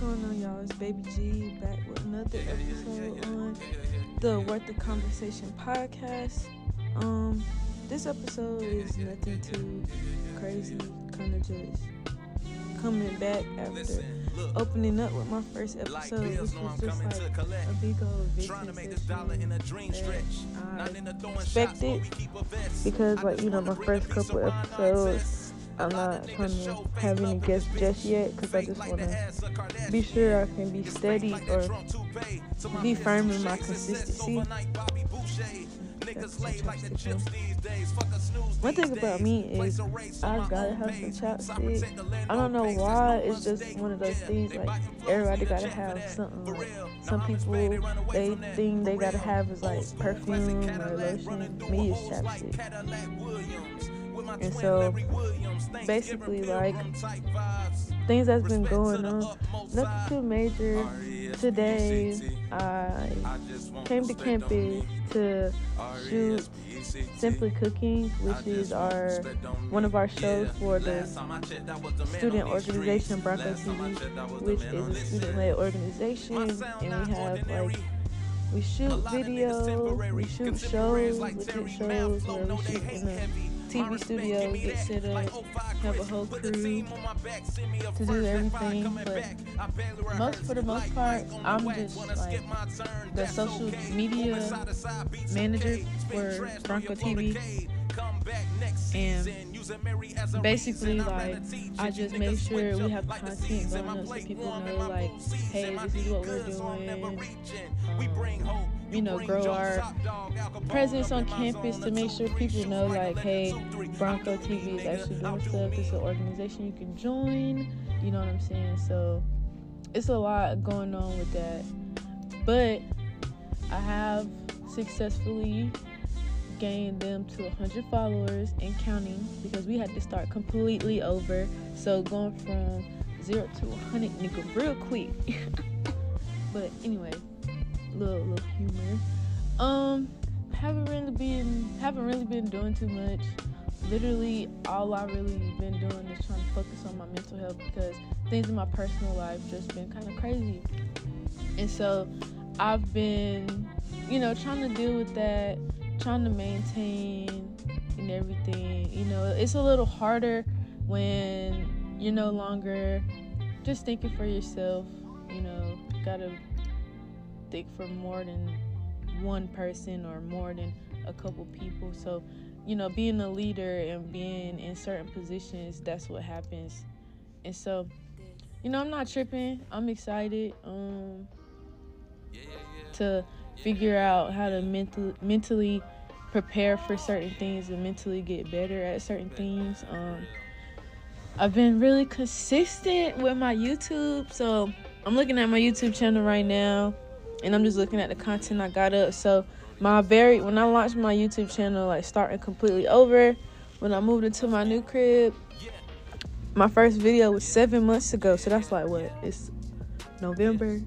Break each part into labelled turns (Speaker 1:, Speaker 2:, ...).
Speaker 1: going on, y'all? It's Baby G back with another episode on the Worth the Conversation podcast. Um, this episode is nothing too crazy, kind of just coming back after opening up with my first episode, which was just like a big old vision session I expected because, like, you know, my first couple episodes. I'm not trying to have any guests just yet because I just want to be sure I can be steady or be firm in my consistency. One thing about me is I gotta have some chopsticks. I don't know why. It's just one of those things like everybody gotta have something. Some people they think they gotta have is like perfume or lotion. Me is chapstick. And so basically like things that's been going on, nothing too major. Today I came to campus to shoot Simply Cooking, which is our one of our shows for the student organization Bronco TV, which is a student-led organization, and we have like we shoot videos, we shoot shows, legit shows where we shoot in the TV studio, we get set up, have a whole crew to do everything. But most, for the most part, I'm just like the social media manager for Bronco TV. And basically, like, I just make sure we have content going up so people know, like, hey, this is what we're doing. Um, you know, grow our presence on campus to make sure people know, like, hey, Bronco TV is actually doing stuff. This is an organization you can join. You know what I'm saying? So it's a lot going on with that. But I have successfully gained them to 100 followers and counting because we had to start completely over. So going from zero to 100 nigga real quick. but anyway, little little humor. Um, haven't really been haven't really been doing too much. Literally, all I really been doing is trying to focus on my mental health because things in my personal life just been kind of crazy. And so, I've been, you know, trying to deal with that, trying to maintain and everything. You know, it's a little harder when you're no longer just thinking for yourself. You know, gotta think for more than one person or more than a couple people. So, you know, being a leader and being in certain positions, that's what happens. And so, you know, I'm not tripping. I'm excited um to figure out how to mental, mentally prepare for certain things and mentally get better at certain things. Um I've been really consistent with my YouTube. So, I'm looking at my YouTube channel right now and I'm just looking at the content I got up. So my very when I launched my YouTube channel, like starting completely over, when I moved into my new crib, my first video was seven months ago. So that's like what it's November.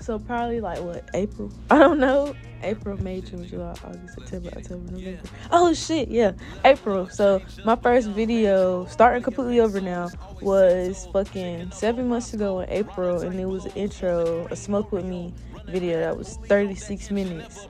Speaker 1: So probably like what April? I don't know. April, May, June, July, August, September, October, November. Oh shit, yeah, April. So my first video, starting completely over now, was fucking seven months ago in April, and it was an intro, a smoke with me video that was 36 minutes.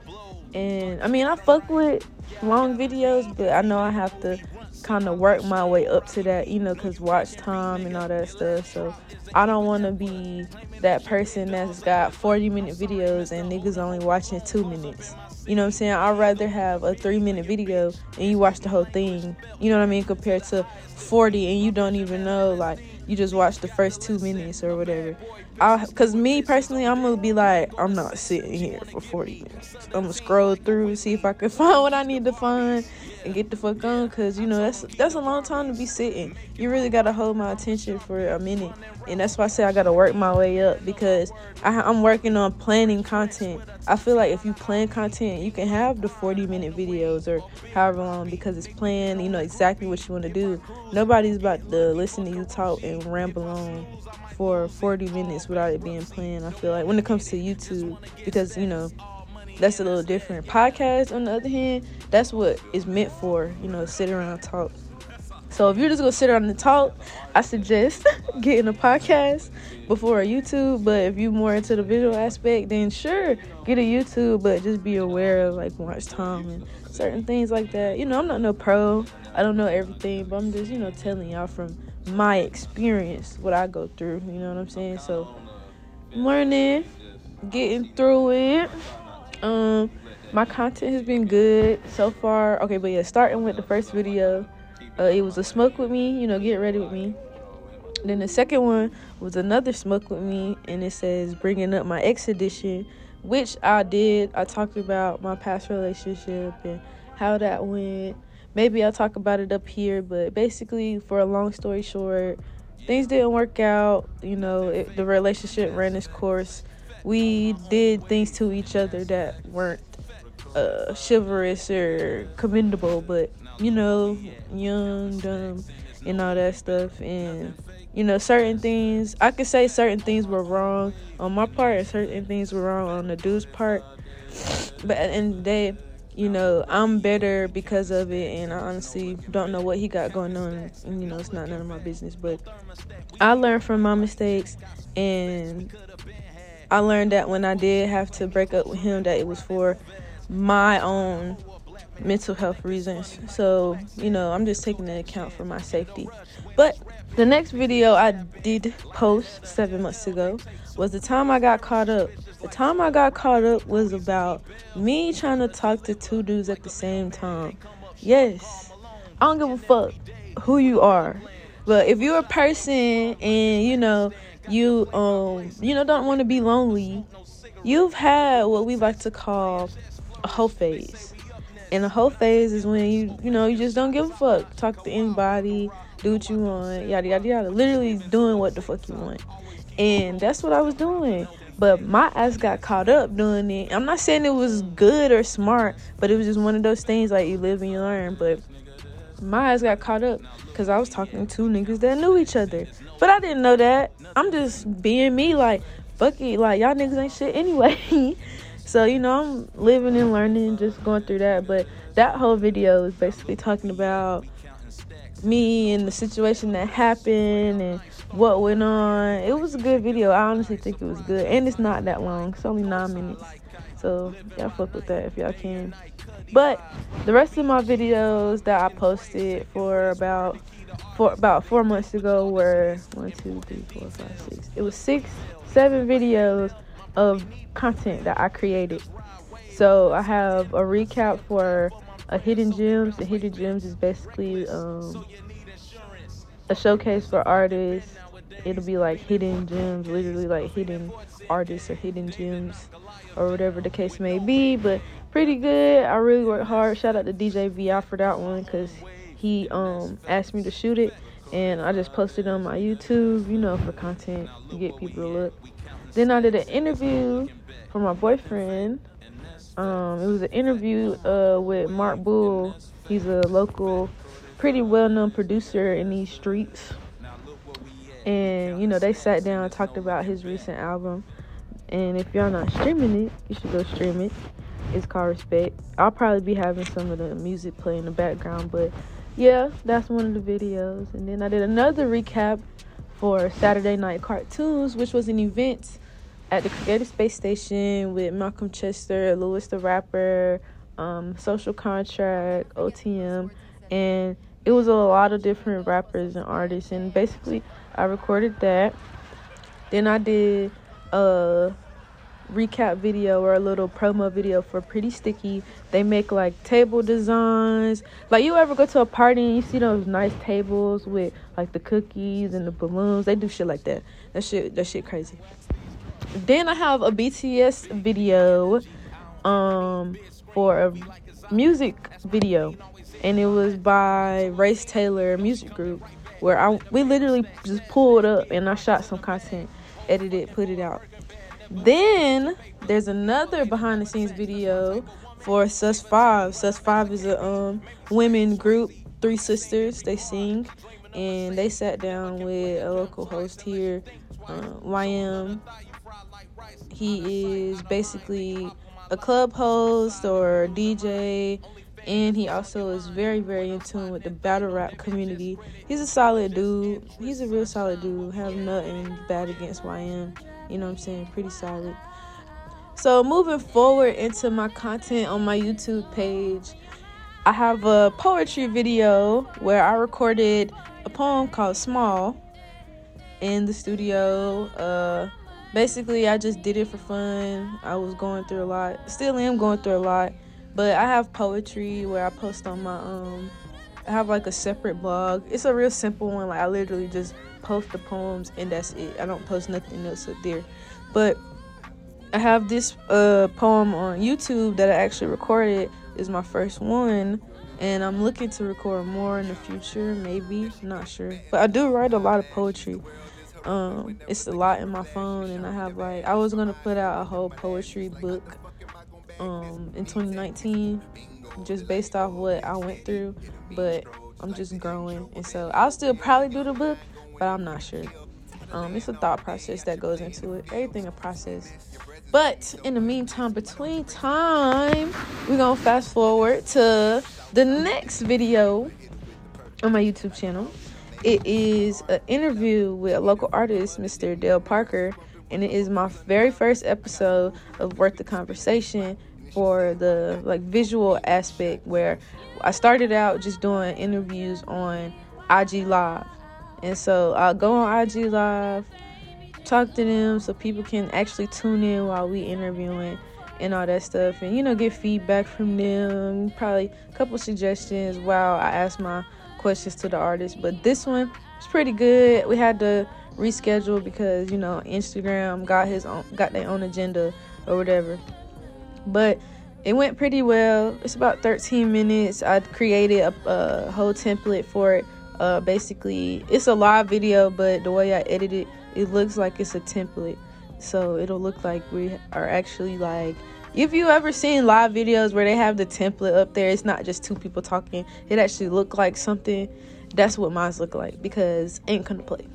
Speaker 1: And I mean, I fuck with long videos, but I know I have to kind of work my way up to that, you know, because watch time and all that stuff. So I don't want to be that person that's got 40 minute videos and niggas only watching two minutes. You know what I'm saying? I'd rather have a three minute video and you watch the whole thing, you know what I mean, compared to 40 and you don't even know, like, you just watch the first two minutes or whatever. I, cause me personally, I'm gonna be like, I'm not sitting here for 40 minutes. I'm gonna scroll through, see if I can find what I need to find, and get the fuck on. Cause you know that's that's a long time to be sitting. You really gotta hold my attention for a minute, and that's why I say I gotta work my way up because I, I'm working on planning content. I feel like if you plan content, you can have the 40 minute videos or however long because it's planned. You know exactly what you want to do. Nobody's about to listen to you talk and ramble on for 40 minutes without it being planned. I feel like when it comes to YouTube, because you know that's a little different. Podcast, on the other hand, that's what it's meant for. You know, sit around talk. So if you're just gonna sit around and talk, I suggest getting a podcast before a YouTube. But if you're more into the visual aspect, then sure, get a YouTube. But just be aware of like watch time and certain things like that. You know, I'm not no pro. I don't know everything, but I'm just you know telling y'all from my experience what I go through. You know what I'm saying? So learning, getting through it. Um, my content has been good so far. Okay, but yeah, starting with the first video uh, it was a smoke with me, you know, get ready with me. Then the second one was another smoke with me, and it says bringing up my ex edition, which I did. I talked about my past relationship and how that went. Maybe I'll talk about it up here, but basically, for a long story short, things didn't work out. You know, it, the relationship ran its course. We did things to each other that weren't uh, chivalrous or commendable, but you know, young, dumb, and all that stuff. And, you know, certain things, I could say certain things were wrong on my part, and certain things were wrong on the dude's part. But at the end of the day, you know, I'm better because of it, and I honestly don't know what he got going on. And, you know, it's not none of my business, but I learned from my mistakes, and I learned that when I did have to break up with him, that it was for my own mental health reasons. So, you know, I'm just taking into account for my safety. But the next video I did post seven months ago was the time I got caught up. The time I got caught up was about me trying to talk to two dudes at the same time. Yes, I don't give a fuck who you are. But if you're a person and you know you um you know don't want to be lonely, you've had what we like to call a whole phase. And the whole phase is when you, you know, you just don't give a fuck. Talk to anybody, do what you want, yada yada yada. Literally doing what the fuck you want. And that's what I was doing. But my ass got caught up doing it. I'm not saying it was good or smart, but it was just one of those things like you live and you learn. But my ass got caught up because I was talking to niggas that knew each other. But I didn't know that. I'm just being me, like, fuck it, like, y'all niggas ain't shit anyway. So, you know, I'm living and learning, just going through that. But that whole video is basically talking about me and the situation that happened and what went on. It was a good video. I honestly think it was good. And it's not that long, it's only nine minutes. So, y'all fuck with that if y'all can. But the rest of my videos that I posted for about for about four months ago were one, two, three, four, five, six. It was six, seven videos of content that I created. So I have a recap for a hidden gems. The hidden gems is basically um, a showcase for artists. It'll be like hidden gems, literally like hidden artists or hidden gems or whatever the case may be. But pretty good. I really worked hard. Shout out to DJ VI for that one because he um, asked me to shoot it and I just posted on my YouTube, you know, for content to get people to look. Then I did an interview for my boyfriend. Um, it was an interview uh, with Mark Bull. He's a local, pretty well-known producer in these streets. And you know, they sat down and talked about his recent album. And if y'all not streaming it, you should go stream it. It's called Respect. I'll probably be having some of the music play in the background, but yeah, that's one of the videos. And then I did another recap for Saturday Night Cartoons, which was an event at the Creative Space Station with Malcolm Chester, Louis the Rapper, um, Social Contract, OTM, and it was a lot of different rappers and artists. And basically, I recorded that. Then I did a recap video or a little promo video for Pretty Sticky. They make like table designs. Like you ever go to a party and you see those nice tables with like the cookies and the balloons. They do shit like that. That shit that shit crazy. Then I have a BTS video um for a music video and it was by Race Taylor Music Group where I we literally just pulled up and I shot some content, edited, put it out. Then there's another behind the scenes video for Sus Five. Sus Five is a um women group, three sisters. They sing, and they sat down with a local host here, uh, YM, he is basically a club host or DJ and he also is very very in tune with the battle rap community. He's a solid dude. He's a real solid dude. Have nothing bad against ym you know what i'm saying? Pretty solid. So moving forward into my content on my youtube page i have a poetry video where i recorded a poem called small in the studio. Uh basically i just did it for fun. I was going through a lot. Still am going through a lot but I have poetry where I post on my um I have like a separate blog. It's a real simple one. Like I literally just post the poems and that's it. I don't post nothing else up there. But I have this uh poem on YouTube that I actually recorded is my first one and I'm looking to record more in the future, maybe, not sure. But I do write a lot of poetry. Um it's a lot in my phone and I have like I was to put out a whole poetry book um, in 2019 just based off what I went through, but I'm just growing, and so I'll still probably do the book, but I'm not sure. Um, it's a thought process that goes into it. Everything a process. But in the meantime, between time, we're gonna fast forward to the next video on my YouTube channel. It is an interview with a local artist, Mr. Dale Parker, and it is my very first episode of Worth the Conversation for the like visual aspect where I started out just doing interviews on IG Live. And so I'll go on IG Live, talk to them so people can actually tune in while we interviewing and all that stuff and you know get feedback from them, probably a couple suggestions while I ask my questions to the artist. But this one was pretty good. We had to reschedule because you know Instagram got his own got their own agenda or whatever. But it went pretty well. It's about 13 minutes. I created a, a whole template for it. Uh, basically, it's a live video, but the way I edit it, it looks like it's a template. So it'll look like we are actually like. If you ever seen live videos where they have the template up there, it's not just two people talking. It actually look like something. That's what mine's look like because ain't gonna play.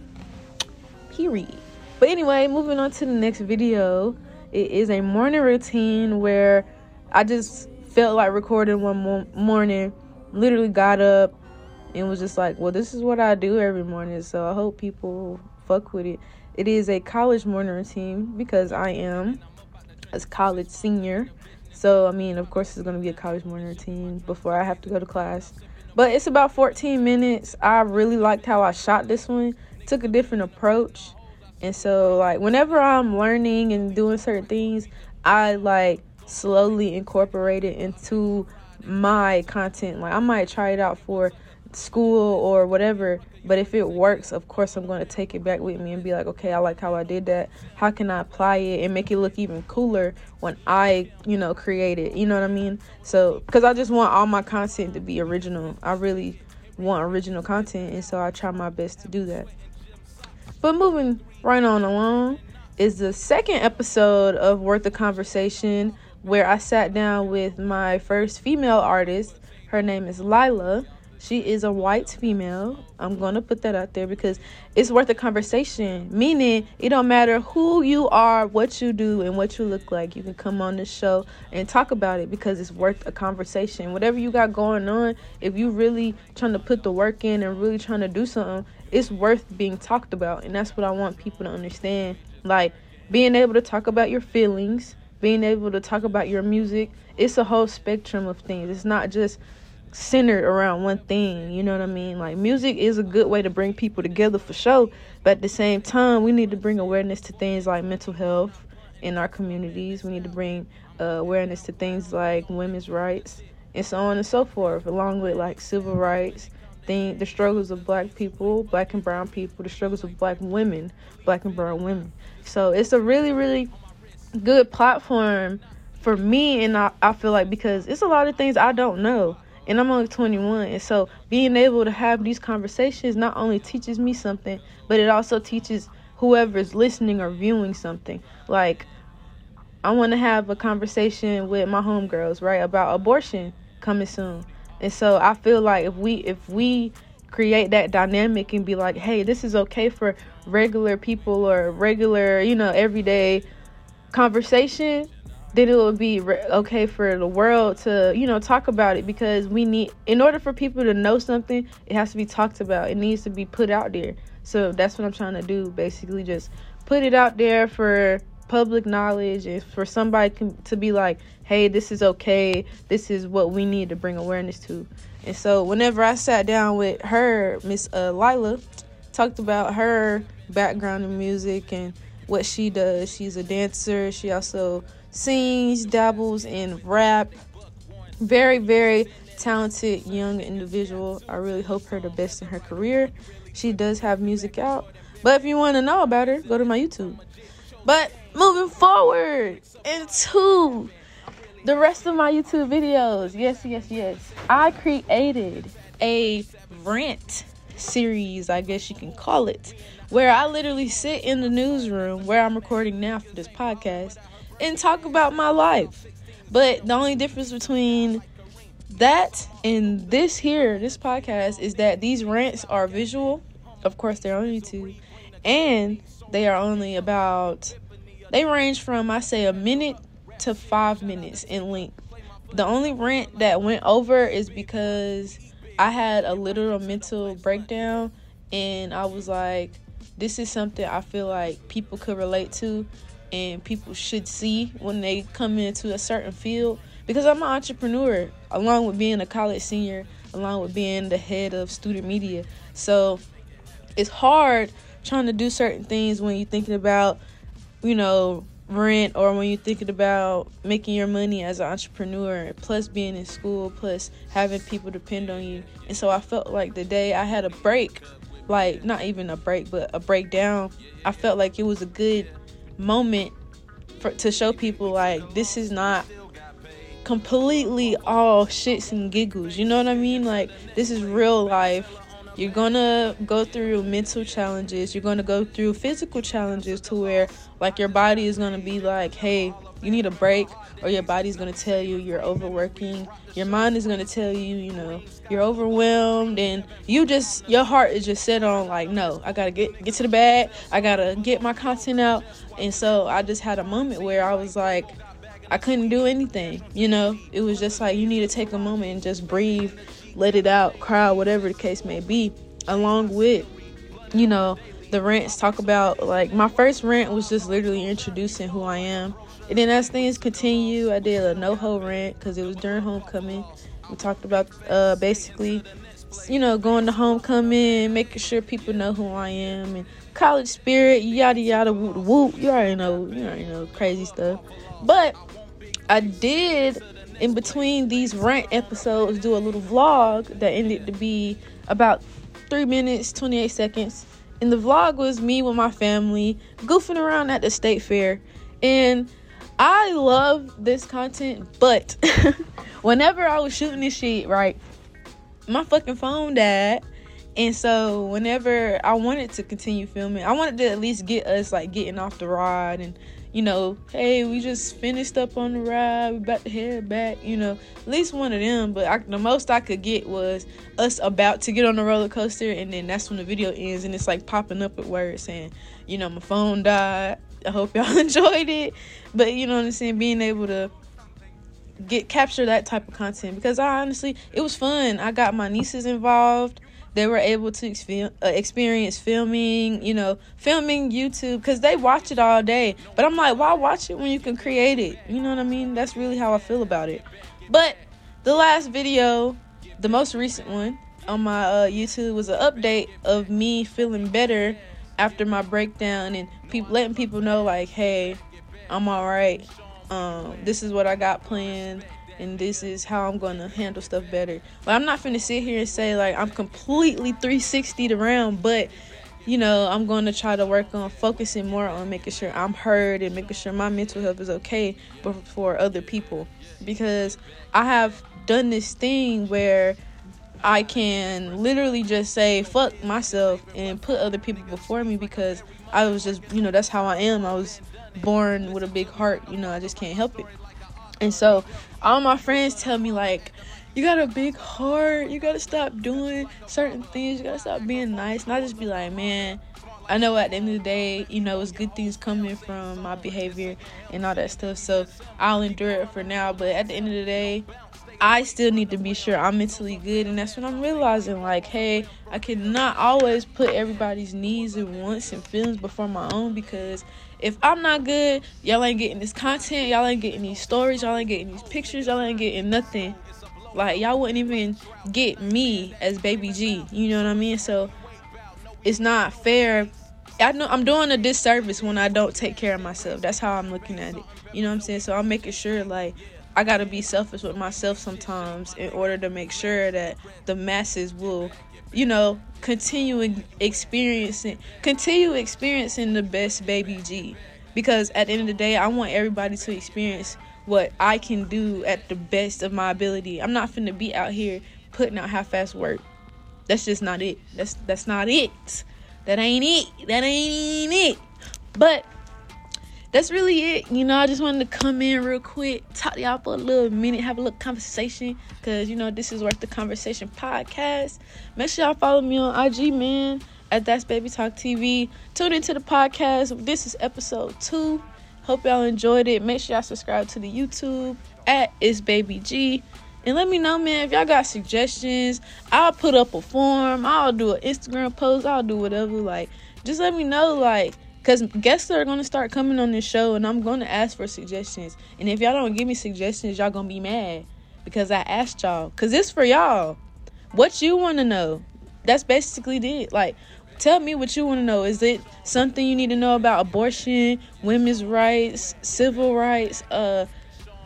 Speaker 1: Period. But anyway, moving on to the next video. It is a morning routine where I just felt like recording one mo- morning. Literally got up and was just like, well, this is what I do every morning. So I hope people fuck with it. It is a college morning routine because I am a college senior. So, I mean, of course, it's going to be a college morning routine before I have to go to class. But it's about 14 minutes. I really liked how I shot this one. Took a different approach. And so, like, whenever I'm learning and doing certain things, I like slowly incorporate it into my content. Like, I might try it out for school or whatever, but if it works, of course, I'm going to take it back with me and be like, okay, I like how I did that. How can I apply it and make it look even cooler when I, you know, create it? You know what I mean? So, because I just want all my content to be original. I really want original content, and so I try my best to do that. But moving right on along is the second episode of Worth the Conversation where I sat down with my first female artist. Her name is Lila. She is a white female. I'm to put that out there because it's worth a conversation. Meaning, it don't matter who you are, what you do, and what you look like. You can come on this show and talk about it because it's worth a conversation. Whatever you got going on, if you really trying to put the work in and really trying to do something, it's worth being talked about and that's what i want people to understand. Like being able to talk about your feelings being able to talk about your music it's a whole spectrum of things. It's not just centered around one thing you know what i mean? Like music is a good way to bring people together for sure but at the same time we need to bring awareness to things like mental health in our communities. We need to bring uh, awareness to things like women's rights and so on and so forth along with like civil rights thing, the struggles of black people, black and brown people, the struggles of black women, black and brown women. So it's a really, really good platform for me, and I, I feel like because it's a lot of things I don't know, and I'm only 21, and so being able to have these conversations not only teaches me something, but it also teaches whoever's listening or viewing something. Like, I want to have a conversation with my homegirls, right, about abortion coming soon and so I feel like if we if we create that dynamic and be like, hey, this is okay for regular people or regular, you know, everyday conversation, then it would be re- okay for the world to you know talk about it because we need in order for people to know something it has to be talked about. It needs to be put out there. So that's what i'm trying to do basically just put it out there for public knowledge and for somebody to be like hey this is okay this is what we need to bring awareness to and so whenever i sat down with her miss uh, lila talked about her background in music and what she does she's a dancer she also sings, dabbles in rap. Very, very talented young individual. I really hope her the best in her career. She does have music out. But if you want to know about her, go to my YouTube. But moving forward into the rest of my YouTube videos. Yes, yes, yes. I created a rant series, I guess you can call it, where I literally sit in the newsroom where I'm recording now for this podcast and talk about my life. But the only difference between that and this here, this podcast, is that these rants are visual. Of course, they're on YouTube. And they are only about, they range from, I say, a minute to five minutes in length. The only rant that went over is because I had a literal mental breakdown and I was like, this is something I feel like people could relate to and people should see when they come into a certain field because I'm an entrepreneur along with being a college senior along with being the head of student media so it's hard trying to do certain things when you're thinking about you know rent or when you're thinking about making your money as an entrepreneur plus being in school plus having people depend on you and so i felt like the day i had a break like not even a break but a breakdown i felt like it was a good moment for to show people like this is not completely all shits and giggles. You know what I mean? Like this is real life. You're gonna go through mental challenges. You're gonna go through physical challenges to where like your body is gonna be like, hey, you need a break or your body's going to tell you you're overworking. Your mind is going to tell you you know you're overwhelmed and you just your heart is just set on like no i gotta get get to the bag. I gotta get my content out. And so i just had a moment where i was like i couldn't do anything you know? It was just like you need to take a moment and just breathe let it out cry whatever the case may be along with you know the rants talk about like my first rant was just literally introducing who i am and then as things continue, I did a NoHo rant because it was during homecoming. We talked about uh, basically, you know, going to homecoming, making sure people know who I am, and college spirit, yada yada, whoop whoop. You already know, you already know, crazy stuff. But I did in between these rant episodes do a little vlog that ended to be about three minutes, 28 seconds. And the vlog was me with my family goofing around at the state fair. And I love this content, but whenever I was shooting this shit, right, my fucking phone died. And so whenever I wanted to continue filming, I wanted to at least get us like getting off the ride and you know, hey, we just finished up on the ride, we about to head back, you know, at least one of them. But I, the most I could get was us about to get on the roller coaster, and then that's when the video ends, and it's like popping up with words saying, you know, my phone died, I hope y'all enjoyed it. But you know what I'm saying? Being able to get capture that type of content because I honestly it was fun. I got my nieces involved. They were able to exp- uh, experience filming, you know, filming YouTube because they watch it all day. But I'm like, why watch it when you can create it? You know what I mean? That's really how I feel about it. But the last video, the most recent one on my uh, YouTube was an update of me feeling better after my breakdown and letting people know like, hey, I'm all right. Um, this is what I got planned, and this is how I'm gonna handle stuff better. But I'm not gonna sit here and say like I'm completely 360 around, but you know I'm going to try to work on focusing more on making sure I'm heard and making sure my mental health is okay for other people because I have done this thing where I can literally just say fuck myself and put other people before me because I was just, you know, that's how I am. I was born with a big heart, you know, I just can't help it. And so all my friends tell me like you got a big heart, you gotta stop doing certain things, you gotta stop being nice. And I just be like, man, I know at the end of the day, you know, it's good things coming from my behavior and all that stuff. So I'll endure it for now. But at the end of the day, I still need to be sure I'm mentally good. And that's what I'm realizing. Like, hey, I cannot always put everybody's needs and wants and feelings before my own because if I'm not good, y'all ain't getting this content, y'all ain't getting these stories, y'all ain't getting these pictures, y'all ain't getting nothing. Like y'all wouldn't even get me as baby G. You know what I mean? So it's not fair. I know I'm doing a disservice when I don't take care of myself. That's how I'm looking at it. You know what I'm saying? So I'm making sure like I gotta be selfish with myself sometimes in order to make sure that the masses will, you know, continue experiencing continue experiencing the best baby G. Because at the end of the day, I want everybody to experience what I can do at the best of my ability. I'm not finna be out here putting out half-ass work. That's just not it. That's that's not it. That ain't it. That ain't it. But that's really it. You know, I just wanted to come in real quick, talk to y'all for a little minute, have a little conversation, because, you know, this is Worth the Conversation podcast. Make sure y'all follow me on IG, man, at That's Baby Talk TV. Tune into the podcast. This is episode two. Hope y'all enjoyed it. Make sure y'all subscribe to the YouTube at It's Baby G. And let me know, man, if y'all got suggestions. I'll put up a form. I'll do an Instagram post. I'll do whatever. Like, just let me know, like, because guests are going to start coming on this show and I'm going to ask for suggestions. And if y'all don't give me suggestions, y'all going to be mad because I asked y'all. Because it's for y'all. What you want to know. That's basically it. Like, tell me what you want to know. Is it something you need to know about abortion, women's rights, civil rights, uh,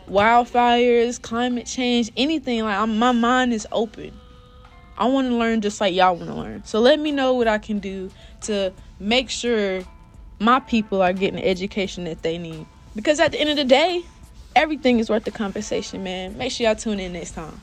Speaker 1: wildfires, climate change, anything? Like, I'm, my mind is open. I want to learn just like y'all want to learn. So let me know what I can do to make sure my people are getting the education that they need. Because at the end of the day, everything is worth the conversation, man. Make sure y'all tune in next time.